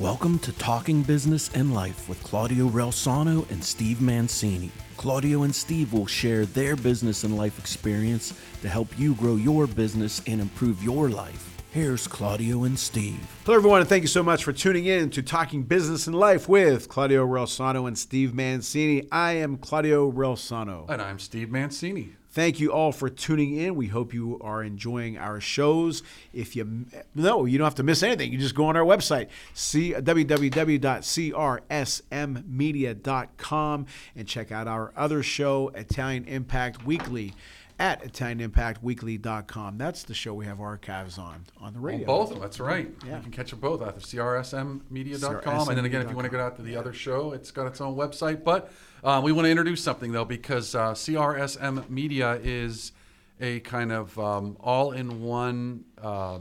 Welcome to Talking Business and Life with Claudio Relsano and Steve Mancini. Claudio and Steve will share their business and life experience to help you grow your business and improve your life. Here's Claudio and Steve. Hello, everyone, and thank you so much for tuning in to Talking Business and Life with Claudio Relsano and Steve Mancini. I am Claudio Relsano. And I'm Steve Mancini. Thank you all for tuning in. We hope you are enjoying our shows. If you no, you don't have to miss anything. You just go on our website, see www.crsmmedia.com, and check out our other show, Italian Impact Weekly at ItalianImpactWeekly.com. That's the show we have archives on on the radio. Well, both of them. That's right. Yeah. You can catch them both at the CRSMmedia.com. And then again, if you want to go out to the other show, it's got its own website. But uh, we want to introduce something, though, because uh, CRSM Media is a kind of um, all in one uh,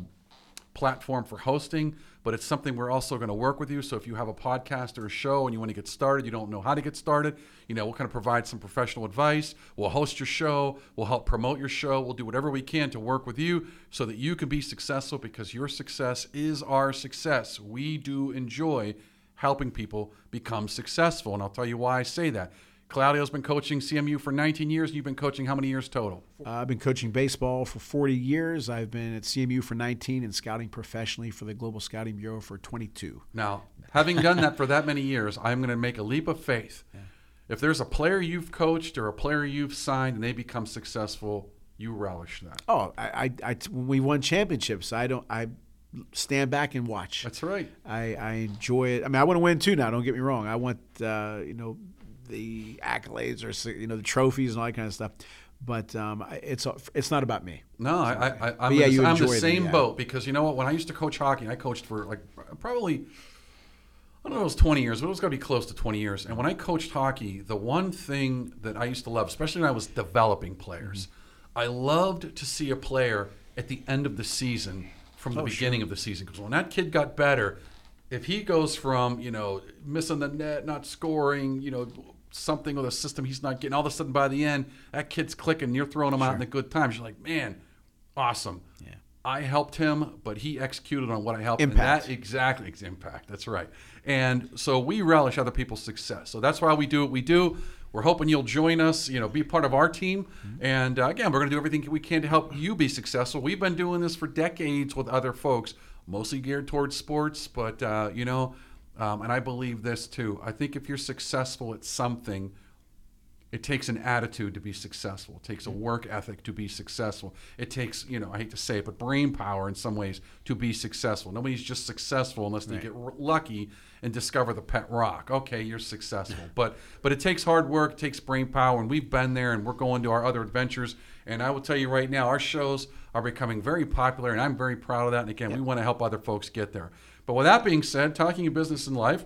platform for hosting but it's something we're also going to work with you. So if you have a podcast or a show and you want to get started, you don't know how to get started, you know, we'll kind of provide some professional advice. We'll host your show, we'll help promote your show, we'll do whatever we can to work with you so that you can be successful because your success is our success. We do enjoy helping people become successful. And I'll tell you why I say that. Claudio's been coaching CMU for 19 years. You've been coaching how many years total? Uh, I've been coaching baseball for 40 years. I've been at CMU for 19 and scouting professionally for the Global Scouting Bureau for 22. Now, having done that for that many years, I'm going to make a leap of faith. Yeah. If there's a player you've coached or a player you've signed and they become successful, you relish that. Oh, I, I, I when we won championships, I don't, I stand back and watch. That's right. I, I enjoy it. I mean, I want to win too. Now, don't get me wrong. I want, uh, you know, the accolades or you know the trophies and all that kind of stuff. But um, it's it's not about me. No, I, I, am yeah, the, I'm the same yeah. boat because you know what? When I used to coach hockey, I coached for like probably I don't know, it was 20 years, but it was going to be close to 20 years. And when I coached hockey, the one thing that I used to love, especially when I was developing players, mm-hmm. I loved to see a player at the end of the season from the oh, beginning sure. of the season. Because when that kid got better, if he goes from, you know, missing the net, not scoring, you know, something with a system he's not getting. All of a sudden, by the end, that kid's clicking. You're throwing him sure. out in the good times. You're like, man, awesome. Yeah. I helped him, but he executed on what I helped. Impact. That, exactly, impact. That's right. And so we relish other people's success. So that's why we do what we do. We're hoping you'll join us, you know, be part of our team. Mm-hmm. And uh, again, we're going to do everything we can to help you be successful. We've been doing this for decades with other folks, mostly geared towards sports, but, uh, you know, um, and I believe this too. I think if you're successful at something, it takes an attitude to be successful. It takes a work ethic to be successful. It takes, you know, I hate to say it, but brain power in some ways to be successful. Nobody's just successful unless they right. get r- lucky and discover the pet rock. Okay, you're successful. but but it takes hard work, it takes brain power, and we've been there and we're going to our other adventures. And I will tell you right now, our shows are becoming very popular, and I'm very proud of that. And again, yep. we want to help other folks get there. But with that being said, talking business and life,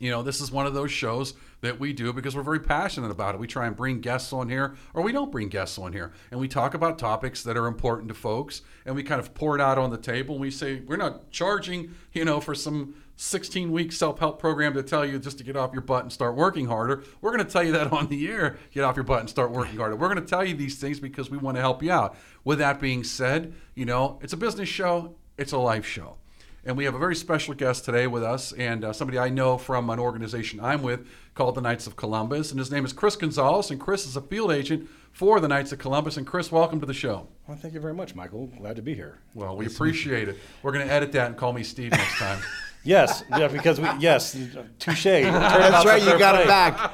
you know, this is one of those shows that we do because we're very passionate about it. We try and bring guests on here, or we don't bring guests on here, and we talk about topics that are important to folks, and we kind of pour it out on the table. And we say we're not charging, you know, for some 16 week self help program to tell you just to get off your butt and start working harder. We're going to tell you that on the air, get off your butt and start working harder. We're going to tell you these things because we want to help you out. With that being said, you know, it's a business show, it's a life show. And we have a very special guest today with us, and uh, somebody I know from an organization I'm with called the Knights of Columbus. And his name is Chris Gonzalez, and Chris is a field agent for the Knights of Columbus. And Chris, welcome to the show. Well, thank you very much, Michael. Glad to be here. Well, we appreciate it. We're going to edit that and call me Steve next time. yes, yeah, because we yes, touche. That's right. You got it back.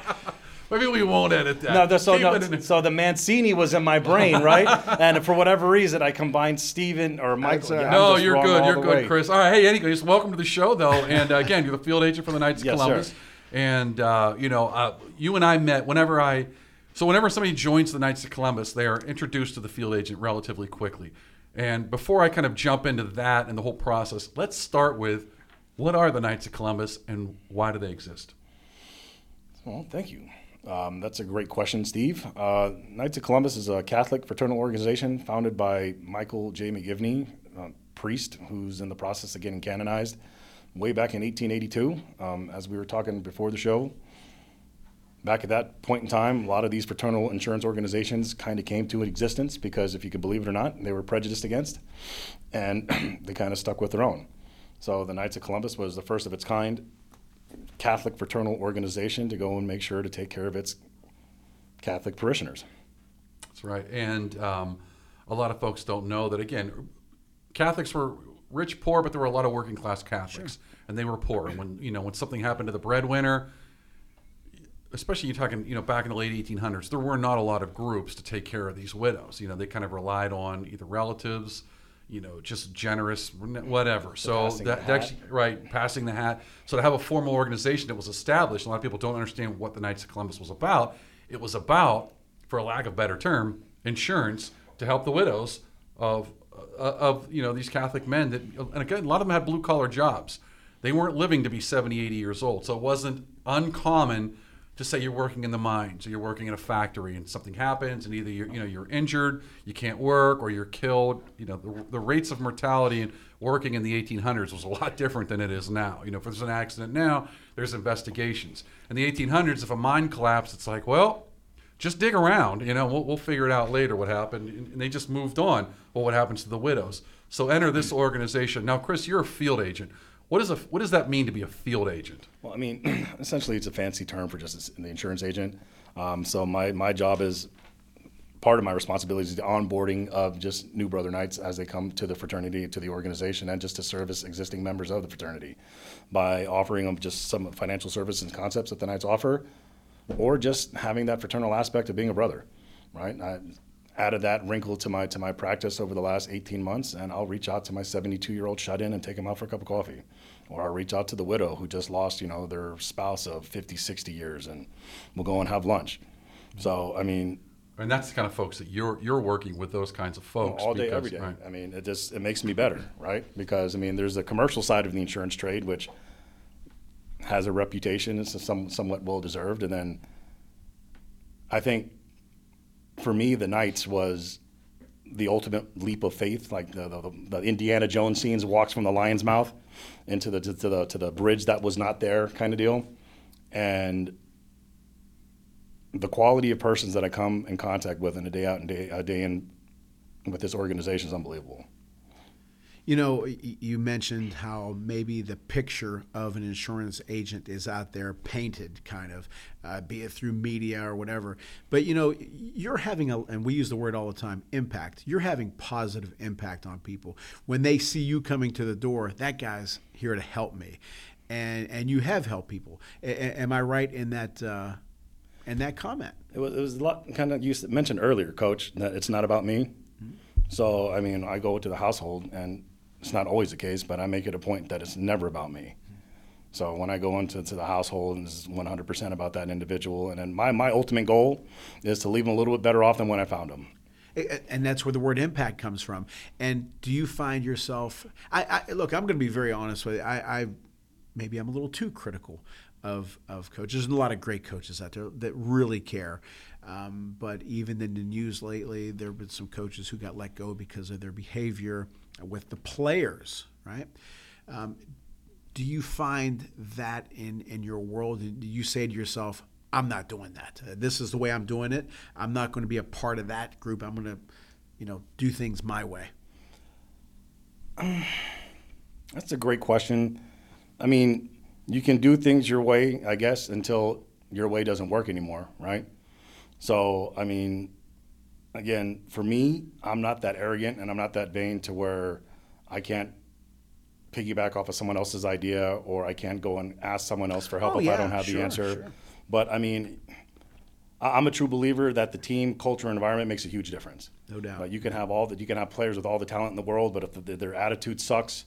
Maybe we won't edit that. No, the, so, no, so the Mancini was in my brain, right? and for whatever reason, I combined Steven or Michael. Yeah, no, you're good. You're good, way. Chris. All right. Hey, anyways, welcome to the show, though. And uh, again, you're the field agent for the Knights of yes, Columbus. Sir. And uh, you know, uh, you and I met whenever I. So whenever somebody joins the Knights of Columbus, they are introduced to the field agent relatively quickly. And before I kind of jump into that and the whole process, let's start with what are the Knights of Columbus and why do they exist? Well, thank you. Um, that's a great question, Steve. Uh, Knights of Columbus is a Catholic fraternal organization founded by Michael J. McGivney, a priest who's in the process of getting canonized way back in 1882. Um, as we were talking before the show, back at that point in time, a lot of these fraternal insurance organizations kind of came to existence because, if you could believe it or not, they were prejudiced against, and they kind of stuck with their own. So the Knights of Columbus was the first of its kind Catholic fraternal organization to go and make sure to take care of its Catholic parishioners. That's right. And um, a lot of folks don't know that, again, Catholics were rich, poor, but there were a lot of working class Catholics, sure. and they were poor. And when, you know, when something happened to the breadwinner, especially you're talking, you know, back in the late 1800s, there were not a lot of groups to take care of these widows. You know, they kind of relied on either relatives, you know, just generous, whatever. So that, that right, passing the hat. So to have a formal organization that was established, a lot of people don't understand what the Knights of Columbus was about. It was about, for a lack of better term, insurance to help the widows of uh, of you know these Catholic men that, and again, a lot of them had blue collar jobs. They weren't living to be 70, 80 years old, so it wasn't uncommon to say you're working in the mines or you're working in a factory and something happens and either you're you know you're injured, you can't work, or you're killed. You know the, the rates of mortality and working in the 1800s was a lot different than it is now. You know if there's an accident now, there's investigations. In the 1800s, if a mine collapsed, it's like well just dig around. You know, we'll, we'll figure it out later what happened. And they just moved on. Well, what happens to the widows? So enter this organization. Now, Chris, you're a field agent. What, is a, what does that mean to be a field agent? Well, I mean, essentially, it's a fancy term for just the insurance agent. Um, so my, my job is part of my responsibility is the onboarding of just new brother knights as they come to the fraternity to the organization and just to service existing members of the fraternity by offering them just some financial services and concepts that the knights offer or just having that fraternal aspect of being a brother, right? I added that wrinkle to my to my practice over the last 18 months, and I'll reach out to my 72 year old shut in and take him out for a cup of coffee, or I'll reach out to the widow who just lost, you know, their spouse of 50, 60 years, and we'll go and have lunch. So, I mean. And that's the kind of folks that you're you're working with those kinds of folks all day, because, every day. Right. I mean, it just it makes me better, right? Because I mean, there's the commercial side of the insurance trade, which has a reputation. It's some, somewhat well deserved. And then I think for me, the Knights was the ultimate leap of faith, like the, the, the, Indiana Jones scenes, walks from the lion's mouth into the to, to, the to the bridge that was not there, kind of deal, and the quality of persons that I come in contact with in a day out and day a day in with this organization is unbelievable. You know, you mentioned how maybe the picture of an insurance agent is out there painted, kind of, uh, be it through media or whatever. But you know, you're having a, and we use the word all the time, impact. You're having positive impact on people when they see you coming to the door. That guy's here to help me, and and you have helped people. A- am I right in that? Uh, in that comment, it was, it was a lot. Kind of you mentioned earlier, Coach, that it's not about me. Mm-hmm. So I mean, I go to the household and it's not always the case, but I make it a point that it's never about me. So when I go into the household, and it's 100% about that individual. And then my, my ultimate goal is to leave them a little bit better off than when I found them. And that's where the word impact comes from. And do you find yourself? I, I look. I'm going to be very honest with you. I, I maybe I'm a little too critical of of coaches. There's a lot of great coaches out there that really care. Um, but even in the news lately, there have been some coaches who got let go because of their behavior with the players, right? Um, do you find that in, in your world? Do you say to yourself, I'm not doing that. Uh, this is the way I'm doing it. I'm not going to be a part of that group. I'm going to, you know, do things my way. That's a great question. I mean, you can do things your way, I guess, until your way doesn't work anymore, right? So, I mean, again, for me, I'm not that arrogant and I'm not that vain to where I can't piggyback off of someone else's idea or I can't go and ask someone else for help oh, if yeah, I don't have sure, the answer. Sure. But I mean, I'm a true believer that the team culture and environment makes a huge difference. No doubt. You can have all that. You can have players with all the talent in the world, but if the, their attitude sucks,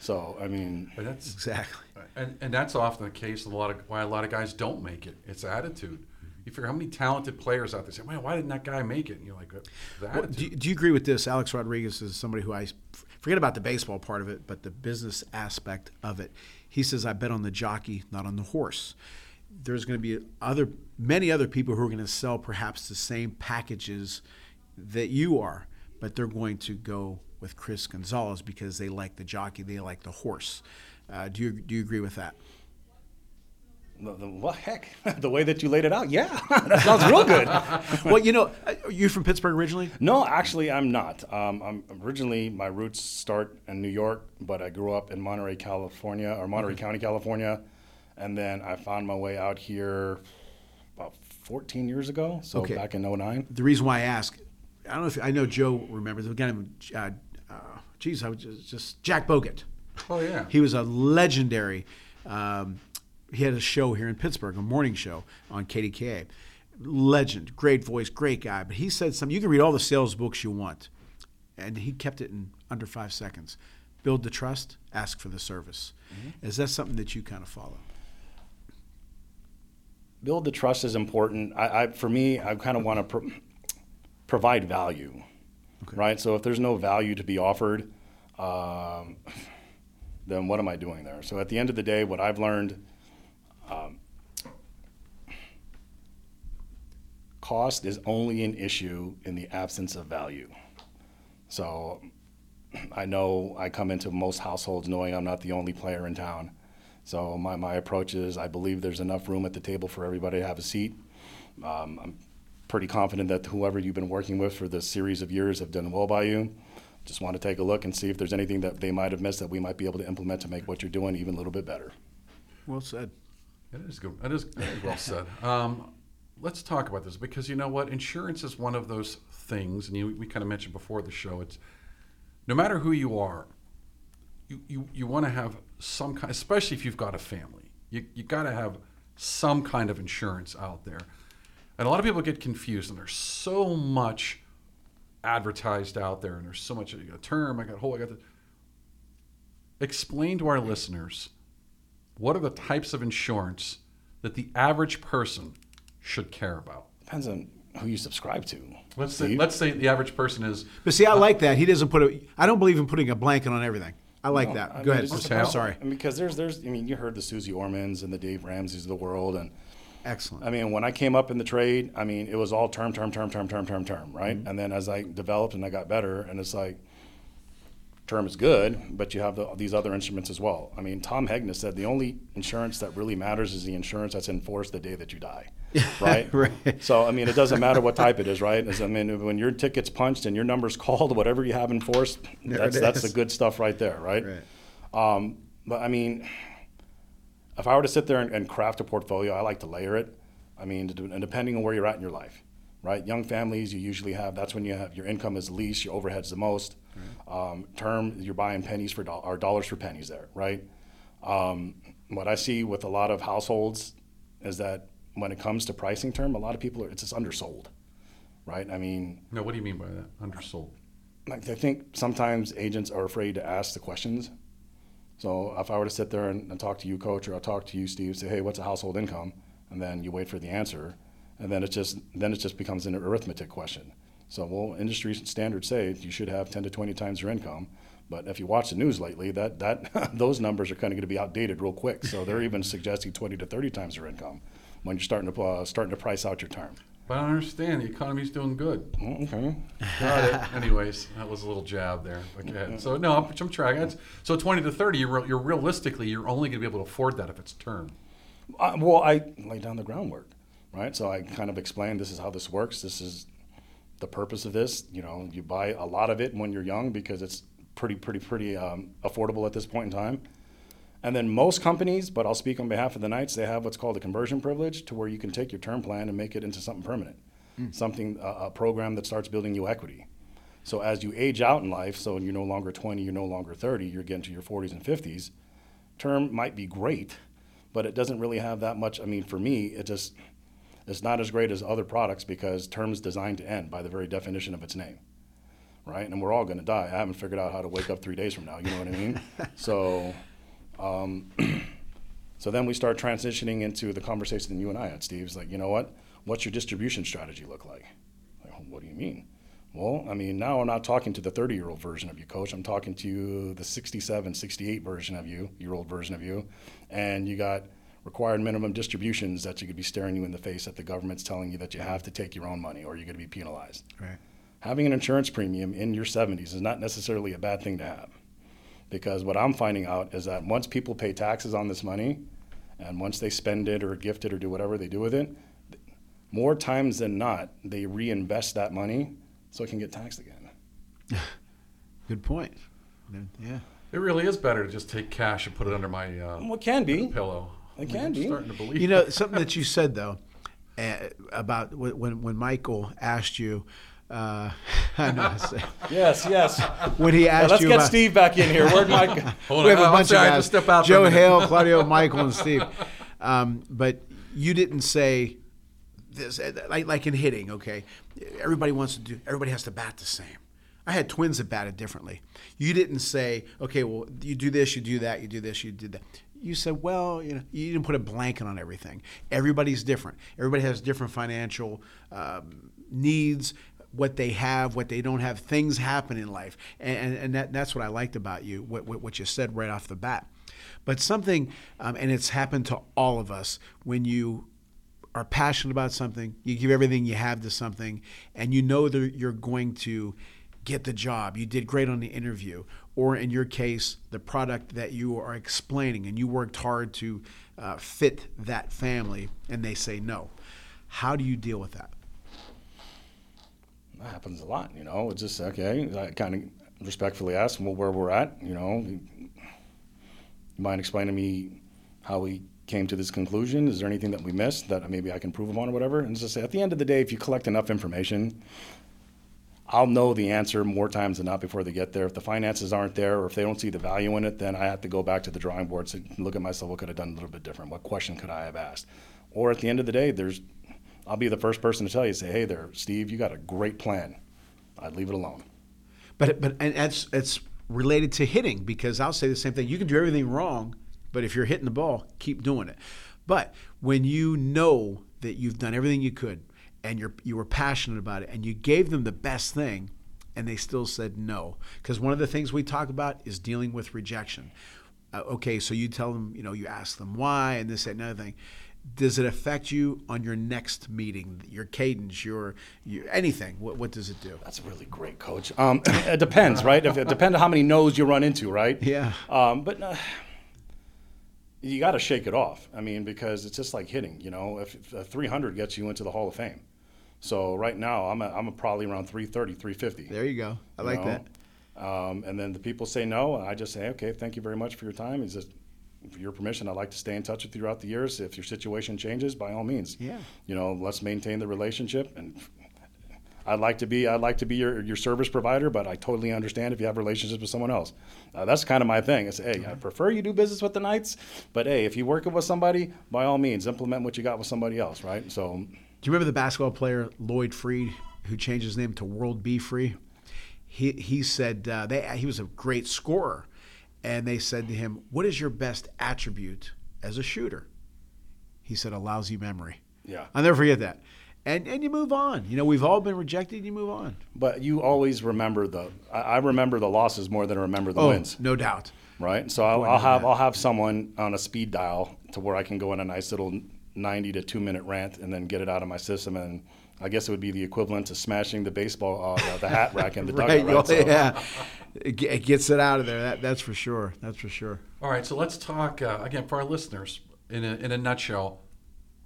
so I mean, but that's exactly. And, and that's often the case. A lot of why a lot of guys don't make it. It's attitude you figure how many talented players out there say, "Man, why didn't that guy make it?" And you're like, well, do, do, you agree with this? Alex Rodriguez is somebody who I forget about the baseball part of it, but the business aspect of it. He says, "I bet on the jockey, not on the horse." There's going to be other many other people who are going to sell perhaps the same packages that you are, but they're going to go with Chris Gonzalez because they like the jockey, they like the horse. Uh, do you do you agree with that? The, the, well, heck, the way that you laid it out, yeah, that sounds real good. well, you know, uh, are you from Pittsburgh originally? No, actually, I'm not. Um, I'm originally my roots start in New York, but I grew up in Monterey, California, or Monterey County, California, and then I found my way out here about 14 years ago. So Okay. back in 09. The reason why I ask, I don't know if I know Joe remembers. A guy named, uh, uh, geez, I was just, just Jack Bogut. Oh yeah. He was a legendary. Um, he had a show here in Pittsburgh, a morning show on KDKA. Legend, great voice, great guy. But he said something. You can read all the sales books you want, and he kept it in under five seconds. Build the trust, ask for the service. Is that something that you kind of follow? build the trust is important. I, I for me, I kind of want to pro- provide value, right? So if there's no value to be offered, um, then what am I doing there? So at the end of the day, what I've learned, um, cost is only an issue in the absence of value. So I know I come into most households knowing I'm not the only player in town. So my, my approach is I believe there's enough room at the table for everybody to have a seat. Um, I'm pretty confident that whoever you've been working with for this series of years have done well by you. Just want to take a look and see if there's anything that they might have missed that we might be able to implement to make what you're doing even a little bit better. Well said. That is good. That is, that is well said. Um, let's talk about this because you know what? Insurance is one of those things, and you, we kind of mentioned before the show. It's no matter who you are, you, you, you want to have some kind, especially if you've got a family. You you got to have some kind of insurance out there, and a lot of people get confused. And there's so much advertised out there, and there's so much. I got a term. I got a whole. I got the. Explain to our listeners what are the types of insurance that the average person should care about? Depends on who you subscribe to. Let's say, Steve. let's say the average person is But see, I like that. He doesn't put a. I don't believe in putting a blanket on everything. I like No, that. I Go mean, ahead. it just I'm depends. sorry. I mean, because there's there's I mean you heard the Suze Ormans and the Dave Ramseys of the world and Excellent. I mean when I came up in the trade I mean it was all term term term term term term term right Mm-hmm. and then as I developed and I got better and it's like term is good but you have the, these other instruments as well I mean Tom Hegna said the only insurance that really matters is the insurance that's enforced the day that you die right Right. so I mean it doesn't matter what type it is right As, I mean when your ticket's punched and your number's called whatever you have enforced There that's that's the good stuff right there right. Right. Um, but I mean, if I were to sit there and, and craft a portfolio, I like to layer it. I mean, and depending on where you're at in your life, right? Young families, you usually have that's when you have your income is the least, your overhead's the most. Um, term, you're buying pennies for do- or dollars for pennies there, right? Um, what I see with a lot of households is that when it comes to pricing term, a lot of people are it's just undersold, right? I mean, no. What do you mean by that? Undersold. like I think sometimes agents are afraid to ask the questions. So if I were to sit there and, and talk to you, coach, or I'll talk to you, Steve, say, hey, what's a household income? And then you wait for the answer, and then it just then it just becomes an arithmetic question. So well, industry standards say you should have 10 to 20 times your income. But if you watch the news lately, that, that those numbers are kind of going to be outdated real quick. So they're even suggesting 20 to 30 times your income when you're starting to uh, starting to price out your term. But I don't understand. The economy's doing good. Oh, Okay. Got it. Anyways, that was a little jab there. Okay. So no, I'm, I'm tracking. That's- So 20 to 30, you're, you're realistically, you're only going to be able to afford that if it's term. Uh, well, I lay down the groundwork, right? So I kind of explain this is how this works. This is the purpose of this. You know, you buy a lot of it when you're young because it's pretty, pretty, pretty um, affordable at this point in time. And then most companies, but I'll speak on behalf of the Knights, they have what's called a conversion privilege to where you can take your term plan and make it into something permanent, something, a, a program that starts building you equity. So as you age out in life, so you're no longer 20, you're no longer 30, you're getting to your 40s and 50s, term might be great, but it doesn't really have that much. I mean, for me, it just it's not as great as other products because term is designed to end by the very definition of its name, right? And we're all going to die. I haven't figured out how to wake up three days from now. You know what I mean? so, um, so then we start transitioning into the conversation that you and I had, Steve. It's like, you know what? What's your distribution strategy look like? like what do you mean? Well, I mean, now I'm not talking to the 30 year old version of you, coach. I'm talking to the 67, 68 version of you, year old version of you. And you got required minimum distributions that you could be staring you in the face that the government's telling you that you have to take your own money or you're going to be penalized. Right. Having an insurance premium in your 70s is not necessarily a bad thing to have. Because what I'm finding out is that once people pay taxes on this money And once they spend it or gift it or do whatever they do with it, more times than not, they reinvest that money so it can get taxed again. Good point. Yeah. It really is better to just take cash and put it under my uh, Well, it can be. pillow. It can I'm be. starting to believe. You know something that you said though uh, about when when Michael asked you. Uh, I know. I say- Yes, yes. When he Now, asked let's you get about, Steve back in here. Where'd Mike? Hold we on, have a I'm bunch sorry, of I guys: just step out. Joe. Hale, Claudio, Michael, and Steve. Um, but you didn't say this like like in hitting. Okay, everybody wants to do. Everybody has to bat the same. I had twins that batted differently. You didn't say, okay, well, you do this, you do that, you do this, you did that. You said, well, you know, you didn't put a blanket on everything. Everybody's different. Everybody has different financial um, needs, what they have, what they don't have. Things happen in life, and, and, that, that's what I liked about you, what, what what you said right off the bat. But something, um, and it's happened to all of us, when you are passionate about something, you give everything you have to something, and you know that you're going to get the job. You did great on the interview, or in your case, the product that you are explaining, and you worked hard to uh, fit that family, and they say no. How do you deal with that? That happens a lot, you know. It's just okay. I kind of respectfully ask them well, where we're at. You know, you mind explaining to me how we came to this conclusion? Is there anything that we missed that maybe I can prove upon or whatever? And just say, at the end of the day, if you collect enough information, I'll know the answer more times than not before they get there. If the finances aren't there, or if they don't see the value in it, then I have to go back to the drawing board and look at myself. What could have done a little bit different? What question could I have asked? Or at the end of the day, there's I'll be the first person to tell you, say, hey there, Steve, you got a great plan. I'd leave it alone. But but and that's it's related to hitting because I'll say the same thing. You can do everything wrong, but if you're hitting the ball, keep doing it. But when you know that you've done everything you could and you're you were passionate about it and you gave them the best thing and they still said no because one of the things we talk about is dealing with rejection. Uh, okay, so you tell them, you know, you ask them why and this that, and another thing. Does it affect you on your next meeting, your cadence, your, your anything? What, what does it do? That's a really great coach. Um, it depends, right? If, it depends on how many no's you run into, right? Yeah. Um, but uh, you got to shake it off. I mean, because it's just like hitting. You know, if, if a 300 gets you into the Hall of Fame. So right now, I'm a, I'm a probably around 330, 350. There you go. I like know? that. Um, and then the people say no, and I just say, okay, thank you very much for your time. Is just for your permission, I'd like to stay in touch with you throughout the years. If your situation changes, by all means, Yeah. you know, let's maintain the relationship. And I'd like to be, I'd like to be your, your service provider, but I totally understand if you have relationships with someone else. Uh, that's kind of my thing. It's, hey, I prefer you do business with the Knights, but hey, if you're working with somebody, by all means, implement what you got with somebody else, right? So Do you remember the basketball player Lloyd Free, who changed his name to World B Free? He he said uh, they he was a great scorer, and they said to him, "What is your best attribute as a shooter?" He said, "A lousy memory." yeah. I'll never forget that. And and you move on. You know, we've all been rejected. You move on. But you always remember the, I, remember the losses more than I remember the Oh, wins. no doubt. right? So I'll, Boy, I'll have. I'll have someone on a speed dial to where I can go in a nice little ninety to two minute rant and then get it out of my system. And I guess it would be the equivalent to smashing the baseball, uh, the, the hat rack in the Right. dugout. Right? So- yeah. It, it gets it out of there. That that's for sure. That's for sure. All right, so let's talk uh, again for our listeners in a, in a nutshell.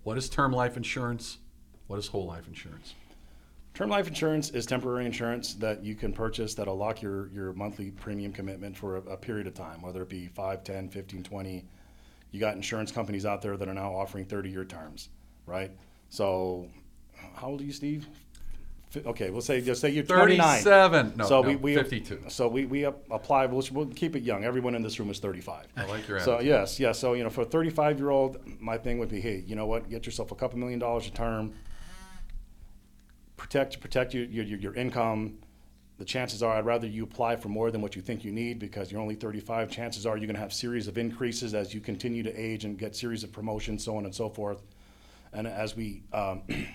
What is term life insurance? What is whole life insurance? Term life insurance is temporary insurance that you can purchase that'll lock your, your monthly premium commitment for a, a period of time, whether it be 5, 10, 15, 20. You got insurance companies out there that are now offering 30 year terms, right? So, how old are you, Steve? Okay, we'll say just say you're 29. 37. No, so no, we, we 52. So we, we apply. We'll, we'll keep it young. Everyone in this room is 35. I like your So yes, yes. So you know, for a 35 year old, my thing would be, hey, you know what? Get yourself a couple million dollars a term. Protect protect your, your, your income. The chances are, I'd rather you apply for more than what you think you need because you're only 35. Chances are you're going to have series of increases as you continue to age and get series of promotions, so on and so forth. And as we um,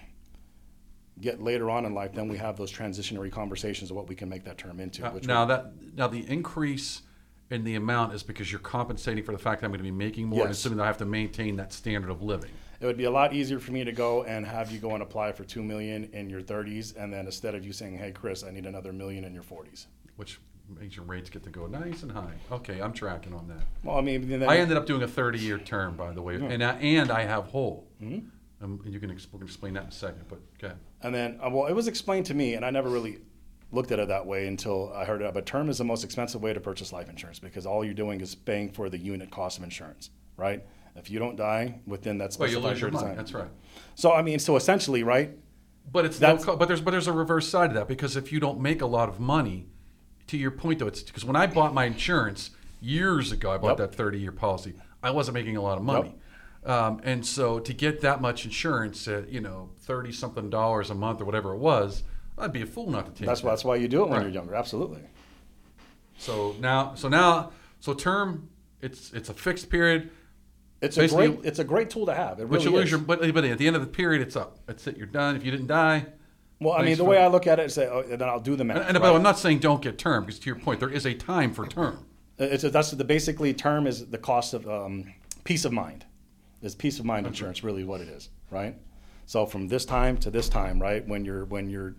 get later on in life, then we have those transitionary conversations of what we can make that term into. Which now that now the increase in the amount is because you're compensating for the fact that I'm going to be making more, and assuming that I have to maintain that standard of living. It would be a lot easier for me to go and have you go and apply for two million in your 30s, and then instead of you saying, "Hey, Chris, I need another million in your 40s," which makes your rates get to go nice and high. Okay, I'm tracking on that. Well, I mean, I ended up doing a 30 year term, by the way, and I, and I have whole. Mm-hmm. Um, and you can exp- explain that in a second, but okay. And then, uh, well, it was explained to me, and I never really looked at it that way until I heard it. But term is the most expensive way to purchase life insurance because all you're doing is paying for the unit cost of insurance, right? If you don't die within that Well, you specified lose your period of time. That's right. So I mean, so essentially, right? But it's That's- co- but there's but there's a reverse side to that because if you don't make a lot of money, to your point though, it's because when I bought my insurance years ago, I bought Yep. that 30 year policy. I wasn't making a lot of money. Um, and so to get that much insurance at you know thirty something dollars a month or whatever it was, I'd be a fool not to take That's that. that's why you do it when Right. you're younger. Absolutely. So now, so now, so term, it's it's a fixed period, It's a great it's a great tool to have. It but really you lose is. your, but, but at the end of the period, it's up. That's it. You're done. If you didn't die, well, I mean, the way I look at it is, say, oh, then I'll do the math. and, and right? I'm not saying don't get term because to your point, there is a time for term. It's a, that's the basically term is the cost of um, peace of mind. Is peace of mind insurance really what it is, right? So from this time to this time, right, when your when your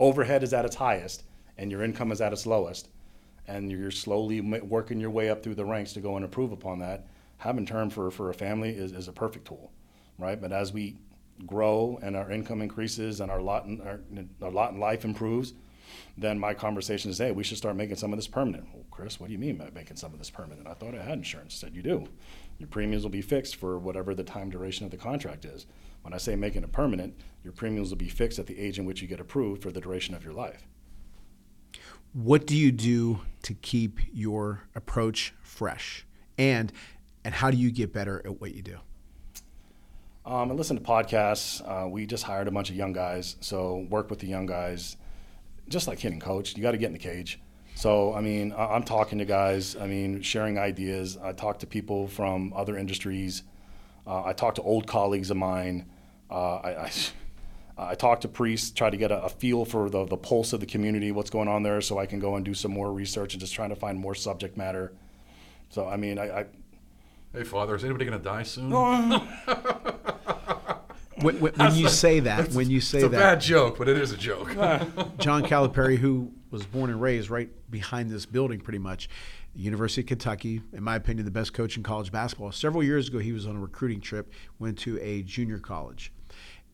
overhead is at its highest and your income is at its lowest, and you're slowly working your way up through the ranks to go and improve upon that, having term for for a family is, is a perfect tool, right? But as we grow and our income increases and our lot in, our, our lot in life improves, then my conversation is, hey, we should start making some of this permanent. Well, Chris, what do you mean by making some of this permanent? I thought I had insurance. I said, you do. Your premiums will be fixed for whatever the time duration of the contract is. When I say making it permanent, your premiums will be fixed at the age in which you get approved for the duration of your life. What do you do to keep your approach fresh? And and how do you get better at what you do? Um, I listen to podcasts. Uh, we just hired a bunch of young guys, so work with the young guys. Just like hitting coach, you got to get in the cage. So I mean, I- I'm talking to guys. I mean, sharing ideas. I talk to people from other industries. Uh, I talk to old colleagues of mine. Uh, I, I, I talk to priests, try to get a, a feel for the, the pulse of the community, what's going on there, so I can go and do some more research and just trying to find more subject matter. So I mean, I, I Hey, Father, is anybody going to die soon? Oh. When, when, when you say that, when you say it's a that, bad joke, but it is a joke. John Calipari, who was born and raised right behind this building, pretty much, University of Kentucky, in my opinion, the best coach in college basketball. Several years ago, he was on a recruiting trip, went to a junior college,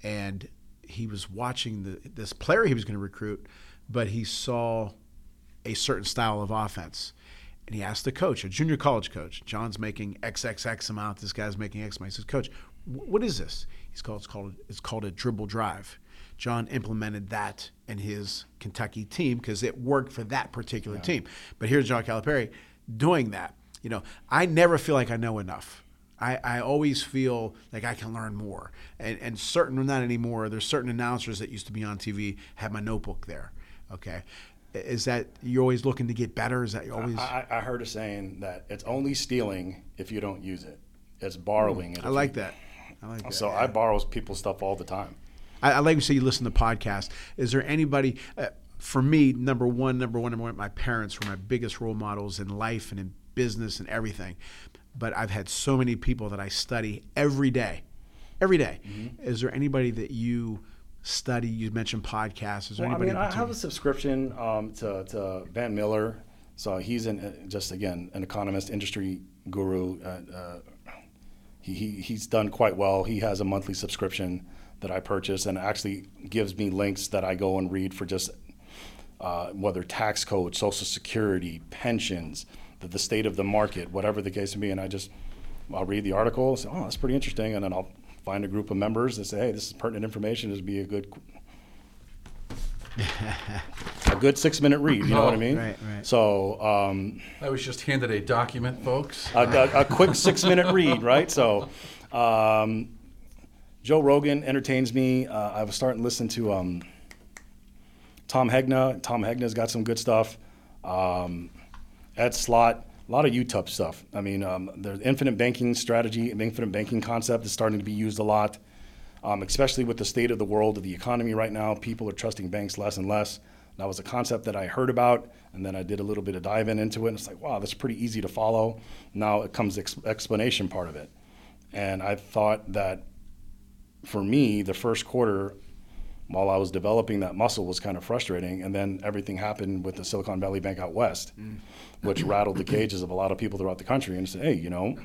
and he was watching the this player he was going to recruit, but he saw a certain style of offense. And he asked the coach, a junior college coach, John's making XXX amount, this guy's making X amount. He says, Coach, what is this? He's called, it's called it's called a dribble drive. John implemented that in his Kentucky team because it worked for that particular team. But here's John Calipari doing that. You know, I never feel like I know enough. I, I always feel like I can learn more. And, and certain, not anymore, there's certain announcers that used to be on TV, have my notebook there. Okay. Is that you're always looking to get better? Is that you always? I, I heard a saying that it's only stealing if you don't use it. It's borrowing it. I like you- that. I like that. So I borrow people's stuff all the time. I, I like you say you listen to podcasts. Is there anybody? Uh, for me, number one, number one, number one, my parents were my biggest role models in life and in business and everything. But I've had so many people that I study every day, every day. Mm-hmm. Is there anybody that you study? You mentioned podcasts. Is there Well, I mean, I have a subscription um, to, to Van Mueller. So he's an, uh, just, again, an economist, industry guru. Uh, uh, he, he, he's done quite well. He has a monthly subscription that I purchase and actually gives me links that I go and read for just uh, whether tax code, social security, pensions, the, the state of the market, whatever the case may be. And I just, I'll read the article, say, oh, that's pretty interesting. And then I'll find a group of members and say, hey, this is pertinent information. This would be a good a good six minute read. You know what I mean? Right, right. So um, I was just handed a document, folks. a, a, a quick six minute read, right? So um, Joe Rogan entertains me. Uh, I was starting to listen to um, Tom Hegna. Tom Hegna's got some good stuff. Um, Ed Slott. A lot of YouTube stuff. I mean, um, the infinite banking strategy, the infinite banking concept is starting to be used a lot, um, especially with the state of the world of the economy right now. People are trusting banks less and less. That was a concept that I heard about, and then I did a little bit of diving into it. And it's like, wow, that's pretty easy to follow. Now it comes the ex- explanation part of it, and I thought that for me, the first quarter while I was developing that muscle was kind of frustrating. And then everything happened with the Silicon Valley Bank out west, mm. which rattled the cages of a lot of people throughout the country and said, hey, you know,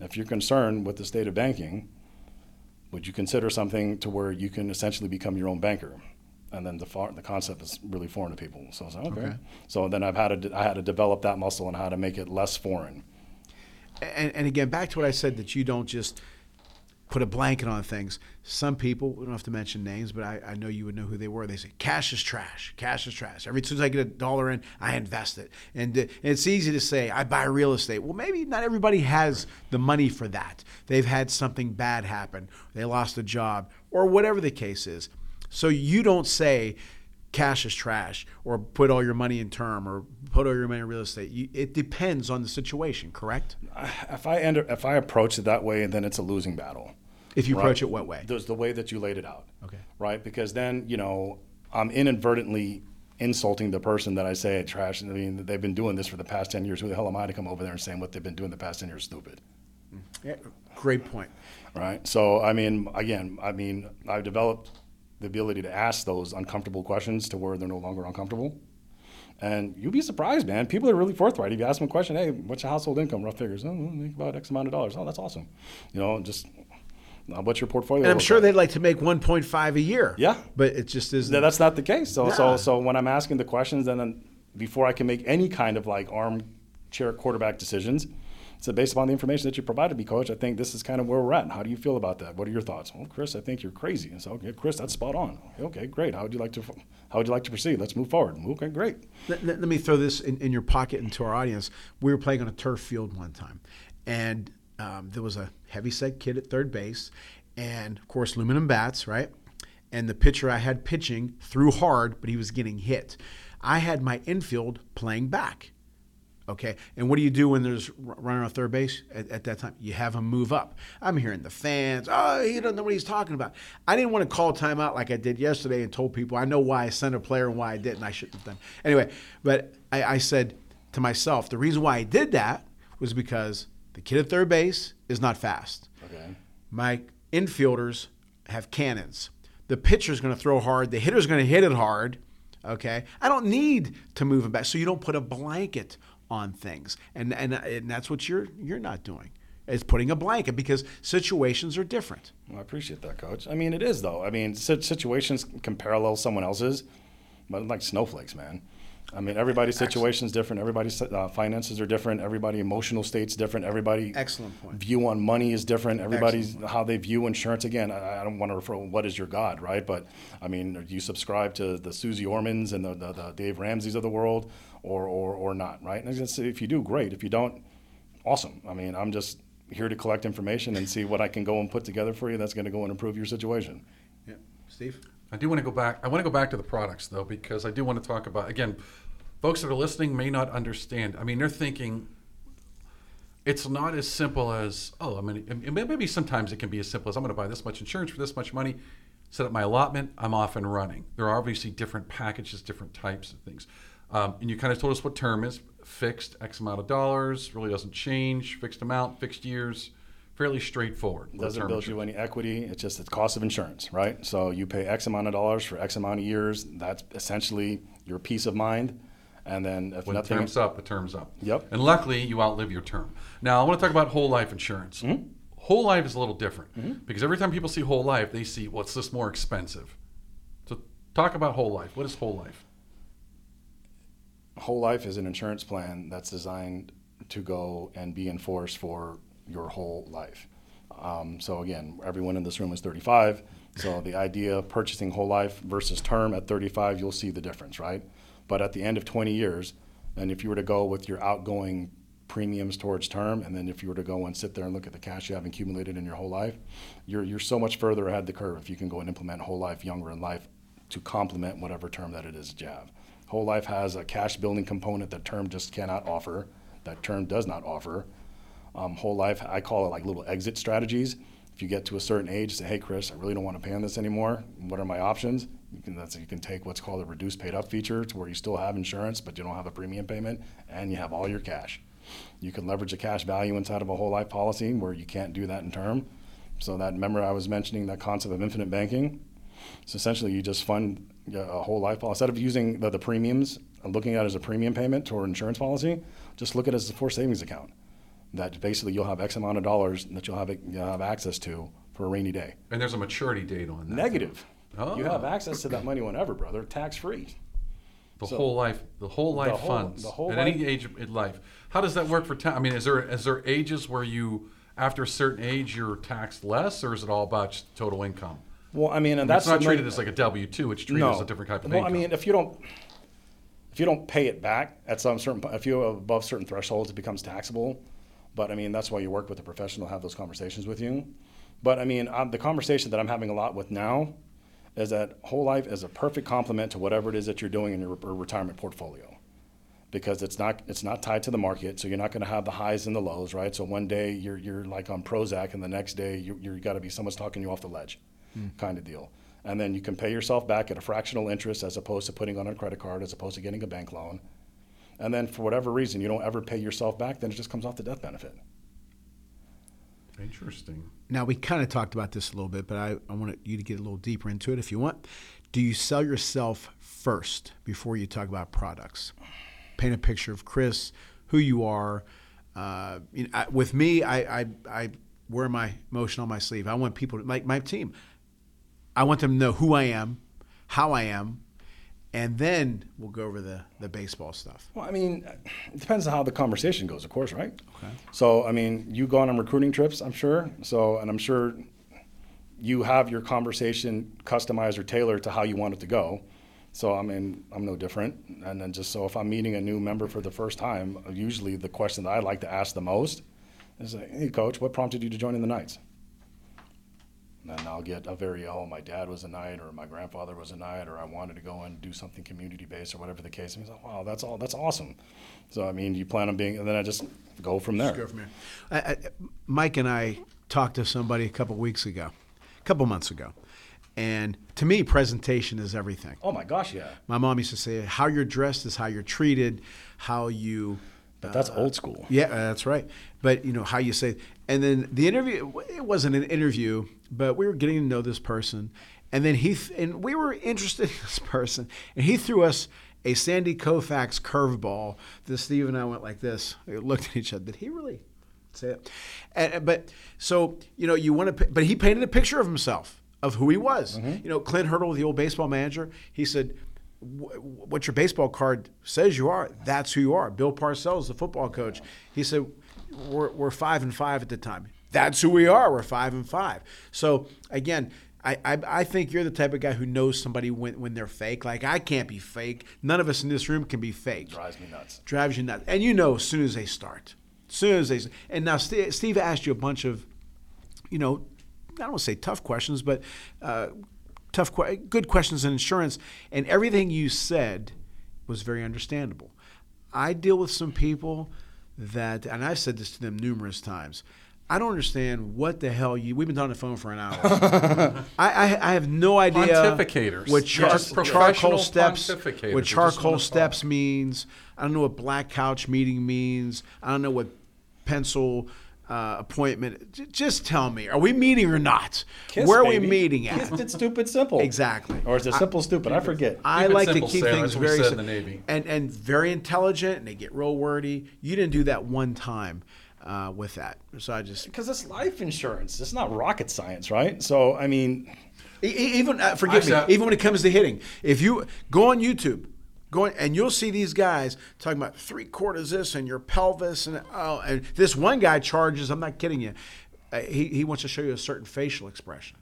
if you're concerned with the state of banking, would you consider something to where you can essentially become your own banker? And then the far, the concept is really foreign to people. So I was like, okay. Okay. So then I've had to I had to develop that muscle and how to make it less foreign. And, and again, back to what I said that you don't just put a blanket on things. Some people, we don't have to mention names, but I, I know you would know who they were. They say, cash is trash. Cash is trash. Every time I get a dollar in, I invest it. And, uh, and it's easy to say, I buy real estate. Well, maybe not everybody has the money for that. They've had something bad happen, they lost a job, or whatever the case is. So you don't say, cash is trash or put all your money in term or put all your money in real estate. You, it depends on the situation, correct? If I end, if I approach it that way, then it's a losing battle. If you Right. approach it what way? There's the way that you laid it out. Okay. Right? Because then, you know, I'm inadvertently insulting the person that I say trash. I mean, they've been doing this for the past 10 years. Who the hell am I to come over there and saying what they've been doing the past 10 years stupid? Mm. Yeah, great point. Right? So, I mean, again, I mean, I've developed the ability to ask those uncomfortable questions to where they're no longer uncomfortable. And you'd be surprised, man. People are really forthright. If you ask them a question, hey, what's your household income? Rough figures. Oh, make about X amount of dollars. Oh, that's awesome. You know, just uh, what's your portfolio? And I'm sure like? they'd like to make 1.5 a year. Yeah. But it just isn't. Th- That's not the case. So, Nah. so, so when I'm asking the questions, then then before I can make any kind of like armchair quarterback decisions, so based upon the information that you provided me, coach, I think this is kind of where we're at. How do you feel about that? What are your thoughts? Well, Chris, I think you're crazy. And so, okay, Chris, that's spot on. Okay, great. How would you like to, how would you like to proceed? Let's move forward. Okay, great. Let, let- let me throw this in, in your pocket into our audience. We were playing on a turf field one time, and um, there was a heavyset kid at third base, and of course, aluminum bats, right? And the pitcher I had pitching threw hard, but he was getting hit. I had my infield playing back. Okay, and what do you do when there's runner on third base at, at that time? You have him move up. I'm hearing the fans. Oh, he doesn't know what he's talking about. I didn't want to call timeout like I did yesterday and told people I know why I sent a player and why I didn't. I shouldn't have done. Anyway, but I, I said to myself, the reason why I did that was because the kid at third base is not fast. Okay. My infielders have cannons. The pitcher's going to throw hard. The hitter's going to hit it hard. Okay, I don't need to move him back. So you don't put a blanket on things, and and and that's what you're you're not doing. Is putting a blanket because situations are different. Well, I appreciate that, coach. I mean, it is though. I mean, situations can parallel someone else's, but like snowflakes, man. I mean, everybody's situation is different. Everybody's uh, finances are different. Everybody emotional state's different. Everybody Excellent point. view on money is different. Everybody's how they view insurance. Again, I, I don't want to refer what is your God, right? But I mean, do you subscribe to the Suze Ormans and the, the, the Dave Ramseys of the world, or or, or not, right? And if you do, great. If you don't, awesome. I mean, I'm just here to collect information and see what I can go and put together for you that's going to go and improve your situation. Yeah, Steve. I do want to go back. I want to go back to the products though, because I do want to talk about again. Folks that are listening may not understand. I mean, they're thinking it's not as simple as oh, I mean, maybe sometimes it can be as simple as I'm going to buy this much insurance for this much money, set up my allotment, I'm off and running. There are obviously different packages, different types of things, um, and you kind of told us what term is fixed X amount of dollars, really doesn't change, fixed amount, fixed years, fairly straightforward. with doesn't build you any equity. It's just the cost of insurance, right? So you pay X amount of dollars for X amount of years. That's essentially your peace of mind. And then if When nothing, term's up, the term's up. Yep. And luckily, you outlive your term. Now, I want to talk about whole life insurance. Mm-hmm. Whole life is a little different because every time people see whole life, they see, what's this more expensive? So, talk about whole life. What is whole life? whole life is an insurance plan that's designed to go and be enforced for your whole life. Um, so again, everyone in this room is 35. So the idea of purchasing whole life versus term at 35, you'll see the difference, right? But at the end of 20 years, and if you were to go with your outgoing premiums towards term, and then if you were to go and sit there and look at the cash you have accumulated in your whole life, you're, you're so much further ahead the curve if you can go and implement whole life younger in life to complement whatever term that it is that you have. Whole life has a cash building component that term just cannot offer, that term does not offer. Um, whole life, I call it like little exit strategies. If you get to a certain age, say, hey, Chris, I really don't want to pay on this anymore. What are my options? You can, that's, you can take what's called a reduced paid up feature to where you still have insurance, but you don't have a premium payment and you have all your cash. You can leverage a cash value inside of a whole life policy where you can't do that in term. So that, remember I was mentioning that concept of infinite banking? So essentially, you just fund a whole life policy instead of using the, the premiums looking at it as a premium payment toward insurance policy. Just look at it as a forced savings account. That basically you'll have X amount of dollars that you'll have you'll have access to for a rainy day. And there's a maturity date on that. Negative. Oh. You have oh. access to that money whenever, brother, tax free. The So- whole life, the whole life whole- funds the whole at life- any age in life. How does that work for tax? I mean, is there is there ages where you after a certain age you're taxed less, or is it all about total income? Well, I mean, and I mean, that's it's not the- treated as like a W two. It's treated as a different type of well, income. I mean, if you don't, if you don't pay it back at some certain, if you're above certain thresholds, it becomes taxable. But I mean, that's why you work with a professional, have those conversations with you. But I mean, um, the conversation that I'm having a lot with now is that whole life is a perfect complement to whatever it is that you're doing in your re- retirement portfolio. Because it's not it's not tied to the market, so you're not going to have the highs and the lows, right? So one day you're you're like on Prozac, and the next day you you got to be someone's talking you off the ledge, kind of deal. And then you can pay yourself back at a fractional interest as opposed to putting on a credit card, as opposed to getting a bank loan. And then for whatever reason you don't ever pay yourself back, then it just comes off the death benefit. Interesting. Now we kind of talked about this a little bit, but I, I want you to get a little deeper into it if you want. Do you sell yourself first before you talk about products? Paint a picture of Chris, who you are. Uh, you know, I, with me, I, I, I wear my emotion on my sleeve. I want people, to, like my team, I want them to know who I am, how I am, and then we'll go over the, the baseball stuff. Well, I mean, it depends on how the conversation goes, of course, right? Okay. So, I mean, you go on recruiting trips, I'm sure. So, and I'm sure you have your conversation customized or tailored to how you want it to go. So, I mean, I'm no different. And then just so if I'm meeting a new member for the first time, usually the question that I like to ask the most is, like, "Hey, coach, what prompted you to join in the Knights?" And then I'll get a very, oh, my dad was a knight, or my grandfather was a knight, or I wanted to go and do something community based, or whatever the case. And he's like, wow, that's all, that's awesome. So I mean, you plan on being, and then I just go from there. Go from here. I, I, Mike and I talked to somebody a couple weeks ago, a couple months ago, and to me, presentation is everything. Oh my gosh, yeah. My mom used to say, "How you're dressed is how you're treated, how you." But that's old school. Uh, yeah, that's right. But you know how you say, and then the interview. It wasn't an interview, but we were getting to know this person, and then he th- and we were interested in this person, and he threw us a Sandy Koufax curveball. That Steve and I went like this. We looked at each other. Did he really say it? And, uh, but so you know, you want to, but he painted a picture of himself of who he was. Mm-hmm. You know, Clint Hurdle, the old baseball manager, he said "Wh- what your baseball card says you are, that's who you are. Bill Parcells, the football coach, he said, we're, we're five and five at the time. That's who we are. We're five and five. So again, I, I, I think you're the type of guy who knows somebody when, when they're fake. Like I can't be fake. None of us in this room can be fake. Drives me nuts. Drives you nuts. And you know as soon as they start. As soon as they and now Steve, Steve asked you a bunch of, you know, I don't want to say tough questions, but uh, tough, good questions in insurance, and everything you said was very understandable. I deal with some people that, and I've said this to them numerous times. I don't understand what the hell you. We've been on the phone for an hour. I, I, I have no idea Pontificators. what char- Yes, charcoal steps, what charcoal steps means. I don't know what black couch meeting means. I don't know what pencil uh, appointment. J- just tell me, are we meeting or not? Kiss, Where are baby. we meeting at? Kiss it stupid simple. Exactly. Or is it simple stupid? I forget. I Keep it like simple, to keep Sarah. things That's what we very said sim- in the Navy. and and very intelligent, and they get real wordy. You didn't do that one time uh, with that, so I just Because it's life insurance. It's not rocket science, right? So I mean, even uh, forgive me. Actually, Even when it comes to hitting, if you go on YouTube, go on, and you'll see these guys talking about three quarters this and your pelvis and oh, and this one guy charges. I'm not kidding you. Uh, he he wants to show you a certain facial expression.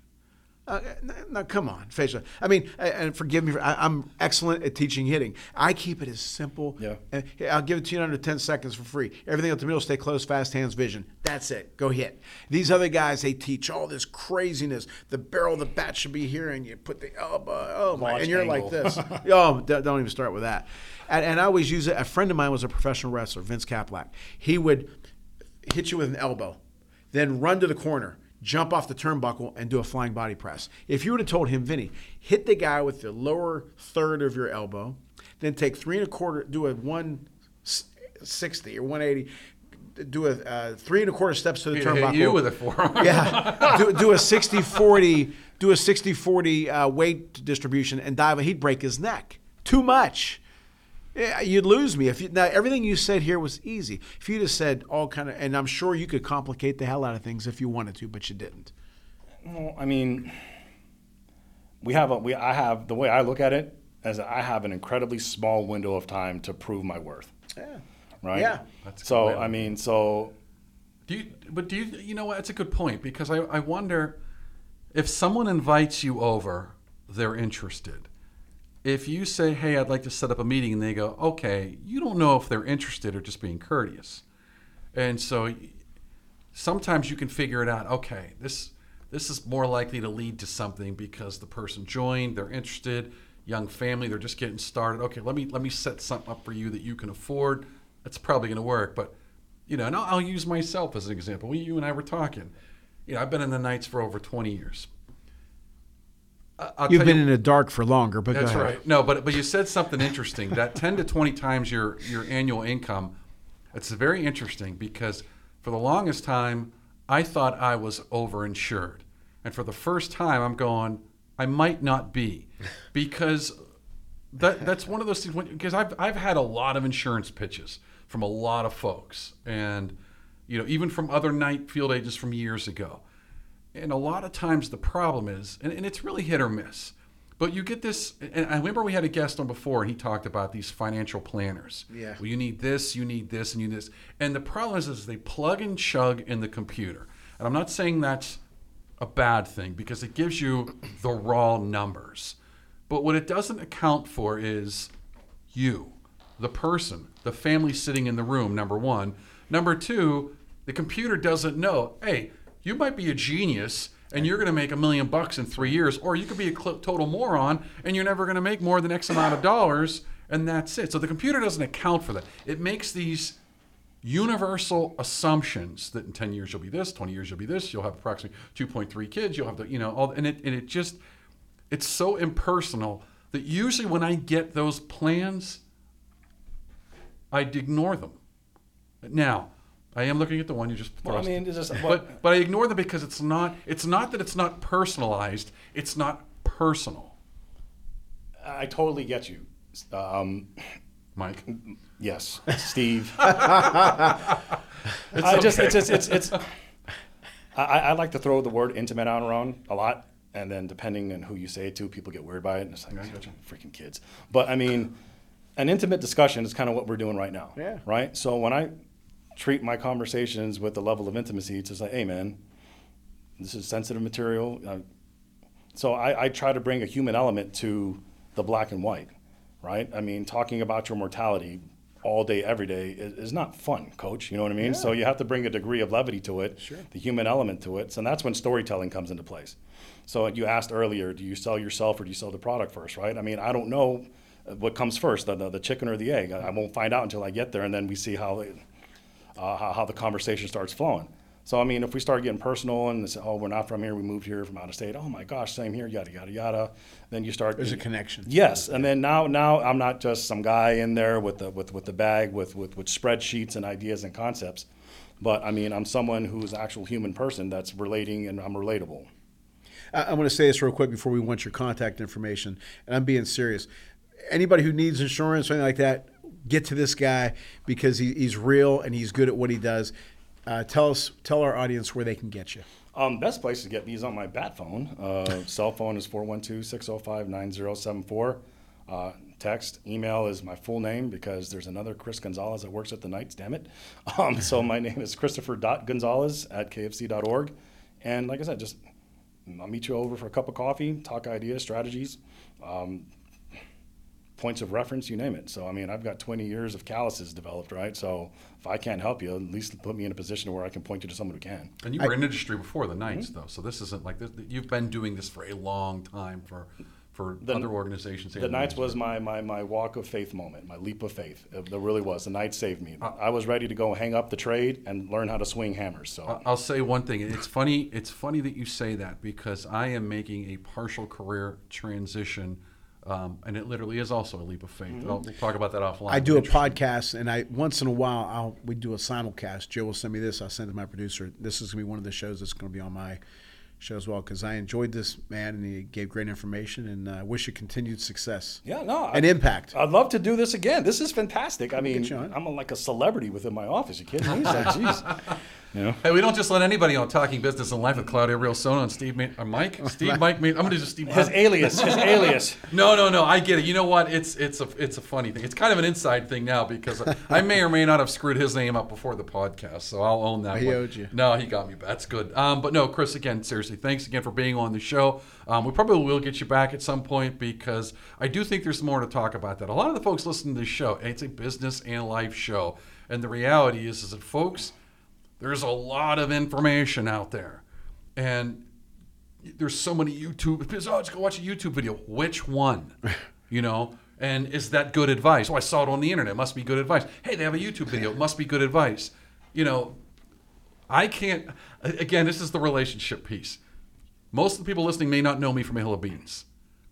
Uh, no, come on, facial. I mean, and forgive me. For, I, I'm excellent at teaching hitting. I keep it as simple. Yeah. Here, I'll give it to you in under 10 seconds for free. Everything at the middle, stay close, fast hands, vision. That's it. Go hit. These other guys, they teach all this craziness. The barrel of the bat should be here, and you put the elbow. Oh my! Launch And you're angle. like this. oh, d- don't even start with that. And, and I always use it. A friend of mine was a professional wrestler, Vince Kaplak. He would hit you with an elbow, then run to the corner, jump off the turnbuckle, and do a flying body press. If you would have told him, Vinny, hit the guy with the lower third of your elbow, then take three and a quarter, do a one sixty or one eighty, do a uh, three and a quarter steps to the He'd turnbuckle. hit you with a forearm. Yeah. do, do a 60 40, do a 60 40 uh, weight distribution and dive, he'd break his neck. Too much. Yeah, you'd lose me if you, now everything you said here was easy. If you just said all kind of, and I'm sure you could complicate the hell out of things if you wanted to, but you didn't. Well, I mean, we have a we. I have the way I look at it as I have an incredibly small window of time to prove my worth. Yeah. Right. Yeah. That's a so I mean, so Do you, but do you, you know what? It's a good point because I, I wonder if someone invites you over, they're interested. If you say, hey, I'd like to set up a meeting, and they go, okay, you don't know if they're interested or just being courteous. And so sometimes you can figure it out. Okay, this this is more likely to lead to something because the person joined, they're interested, young family, they're just getting started. Okay, let me let me set something up for you that you can afford. That's probably going to work. But you know, and I'll, I'll use myself as an example. You and I were talking. You know, I've been in the Knights for over 20 years. I'll You've been you- in the dark for longer, but that's right. No, but but you said something interesting. That ten to twenty times your your annual income. It's very interesting because for the longest time I thought I was overinsured, and for the first time I'm going I might not be, because that that's one of those things. Because I've I've had a lot of insurance pitches from a lot of folks, and you know even from other night field agents from years ago. And a lot of times the problem is, and, and it's really hit or miss, but you get this. And I remember we had a guest on before, and he talked about these financial planners. Yeah. Well, you need this, you need this, and you need this. And the problem is, is they plug and chug in the computer. And I'm not saying that's a bad thing because it gives you the raw numbers. But what it doesn't account for is you, the person, the family sitting in the room, number one. Number two, the computer doesn't know, hey, you might be a genius and you're going to make a million bucks in three years, or you could be a total moron and you're never going to make more than X amount of dollars, and that's it. So the computer doesn't account for that. It makes these universal assumptions that in 10 years you'll be this 20 years you'll be this you'll have approximately 2.3 kids you'll have the you know all and it, and it just it's so impersonal that usually when i get those plans i'd ignore them now i am looking at the one you just Well, I thrust. mean, it's just- but but i ignore them because it's not it's not that it's not personalized it's not personal I totally get you. Um, mike yes, Steve. I just it's just it's it's. I, I like to throw the word intimate out around a lot, and then depending on who you say it to, people get weird by it. And it's like freaking kids. But I mean, an intimate discussion is kind of what we're doing right now. Yeah. Right. So when I treat my conversations with the level of intimacy, it's just like, hey man, this is sensitive material. Uh, so I, I try to bring a human element to the black and white, right? I mean, talking about your mortality all day, every day is, is not fun, coach. You know what I mean? So you have to bring a degree of levity to it, Sure. the human element to it. So that's when storytelling comes into place. So you asked earlier, do you sell yourself or do you sell the product first, right? I mean, I don't know what comes first, the, the, the chicken or the egg. I, I won't find out until I get there, and then we see how, it, uh, how, how the conversation starts flowing. So I mean, if we start getting personal and say, "Oh, we're not from here. We moved here from out of state." Oh my gosh, same here. Yada yada yada. Then you start. There's a connection. Yes, and then now now I'm not just some guy in there with the with with the bag with with with spreadsheets and ideas and concepts, but I mean I'm someone who's an actual human person that's relating and I'm relatable. I, I want to say this real quick before we want your contact information, and I'm being serious. Anybody who needs insurance or anything like that, get to this guy because he, he's real and he's good at what he does. Uh, tell us, tell our audience where they can get you. Um, best place to get me is on my bat phone. Uh, cell phone is 412-605-9074. Uh, text, email is my full name because there's another Chris Gonzalez that works at the Knights, damn it. Um, so my name is Christopher.Gonzalez at kofc.org. And like I said, just I'll meet you over for a cup of coffee, talk ideas, strategies, um, points of reference, you name it. So, I mean, I've got 20 years of calluses developed, right? So if I can't help you, at least put me in a position where I can point you to someone who can. And you were in industry before the Knights, mm-hmm. though, so this isn't like this. You've been doing this for a long time for for The- other organizations. The Knights was my, my, my walk of faith moment, my leap of faith. It, it really was. The Knights saved me. Uh, I was ready to go hang up the trade and learn how to swing hammers. So I- I'll say one thing. It's funny. It's funny that you say that because I am making a partial career transition Um, and it literally is also a leap of faith. I'll, we'll talk about that offline. I do a podcast, and I once in a while I'll we do a simulcast. Joe will send me this. I'll send it to my producer. This is gonna be one of the shows that's gonna be on my show as well because I enjoyed this man and he gave great information, and I uh, wish you continued success. Yeah, no, and I- impact. I'd love to do this again. This is fantastic. I mean, get you on. I'm a, like a celebrity within my office. You kidding me? It's like, jeez. You know? Hey, we don't just let anybody on Talking Business and Life with Claudio Real Sono and Steve Ma- uh, Mike. Steve Mike. Ma- I'm gonna just Steve. His alias. His alias. No, no, no. I get it. You know what? It's it's a it's a funny thing. It's kind of an inside thing now because I may or may not have screwed his name up before the podcast, so I'll own that. He one. owed you. No, he got me. That's good. Um, but no, Chris. Again, seriously, thanks again for being on the show. Um, we probably will get you back at some point because I do think there's more to talk about that. A lot of the folks listening to this show, it's a business and life show, and the reality is, is that folks, there's a lot of information out there, and there's so many YouTube. Because, oh, let's go watch a YouTube video. Which one? You know? And is that good advice? Oh, I saw it on the internet. It must be good advice. Hey, they have a YouTube video. It must be good advice. You know, I can't. Again, this is the relationship piece. Most of the people listening may not know me from a hill of beans.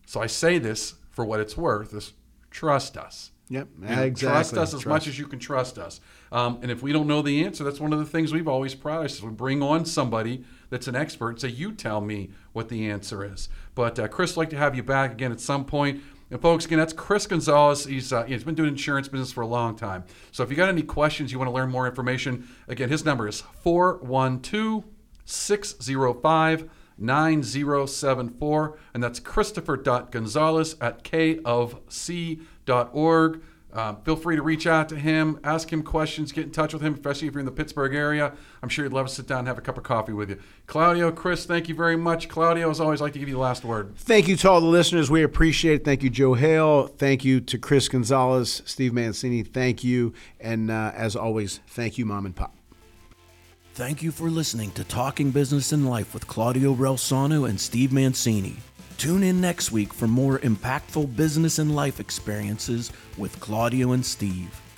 So I say this for what it's worth is trust us. Yep, know, Trust us as Trust. much as you can trust us. Um, and if we don't know the answer, that's one of the things we've always prided ourselves. We bring on somebody that's an expert and say, you tell me what the answer is. But uh, Chris, like to have you back again at some point. And folks, again, that's Chris Gonzalez. He's uh, he's been doing insurance business for a long time. So if you got any questions, you want to learn more information, again, his number is 412 605 9074. And that's Christopher.Gonzalez at kofc.org. Um, feel free to reach out to him, ask him questions, get in touch with him, especially if you're in the Pittsburgh area. I'm sure he'd love to sit down and have a cup of coffee with you. Claudio, Chris, thank you very much. Claudio, as always, like to give you the last word. Thank you to all the listeners. We appreciate it. Thank you, Joe Hale. Thank you to Chris Gonzalez, Steve Mancini. Thank you. And uh, as always, thank you, Mom and Pop. Thank you for listening to Talking Business and Life with Claudio Relsano and Steve Mancini. Tune in next week for more impactful business and life experiences with Claudio and Steve.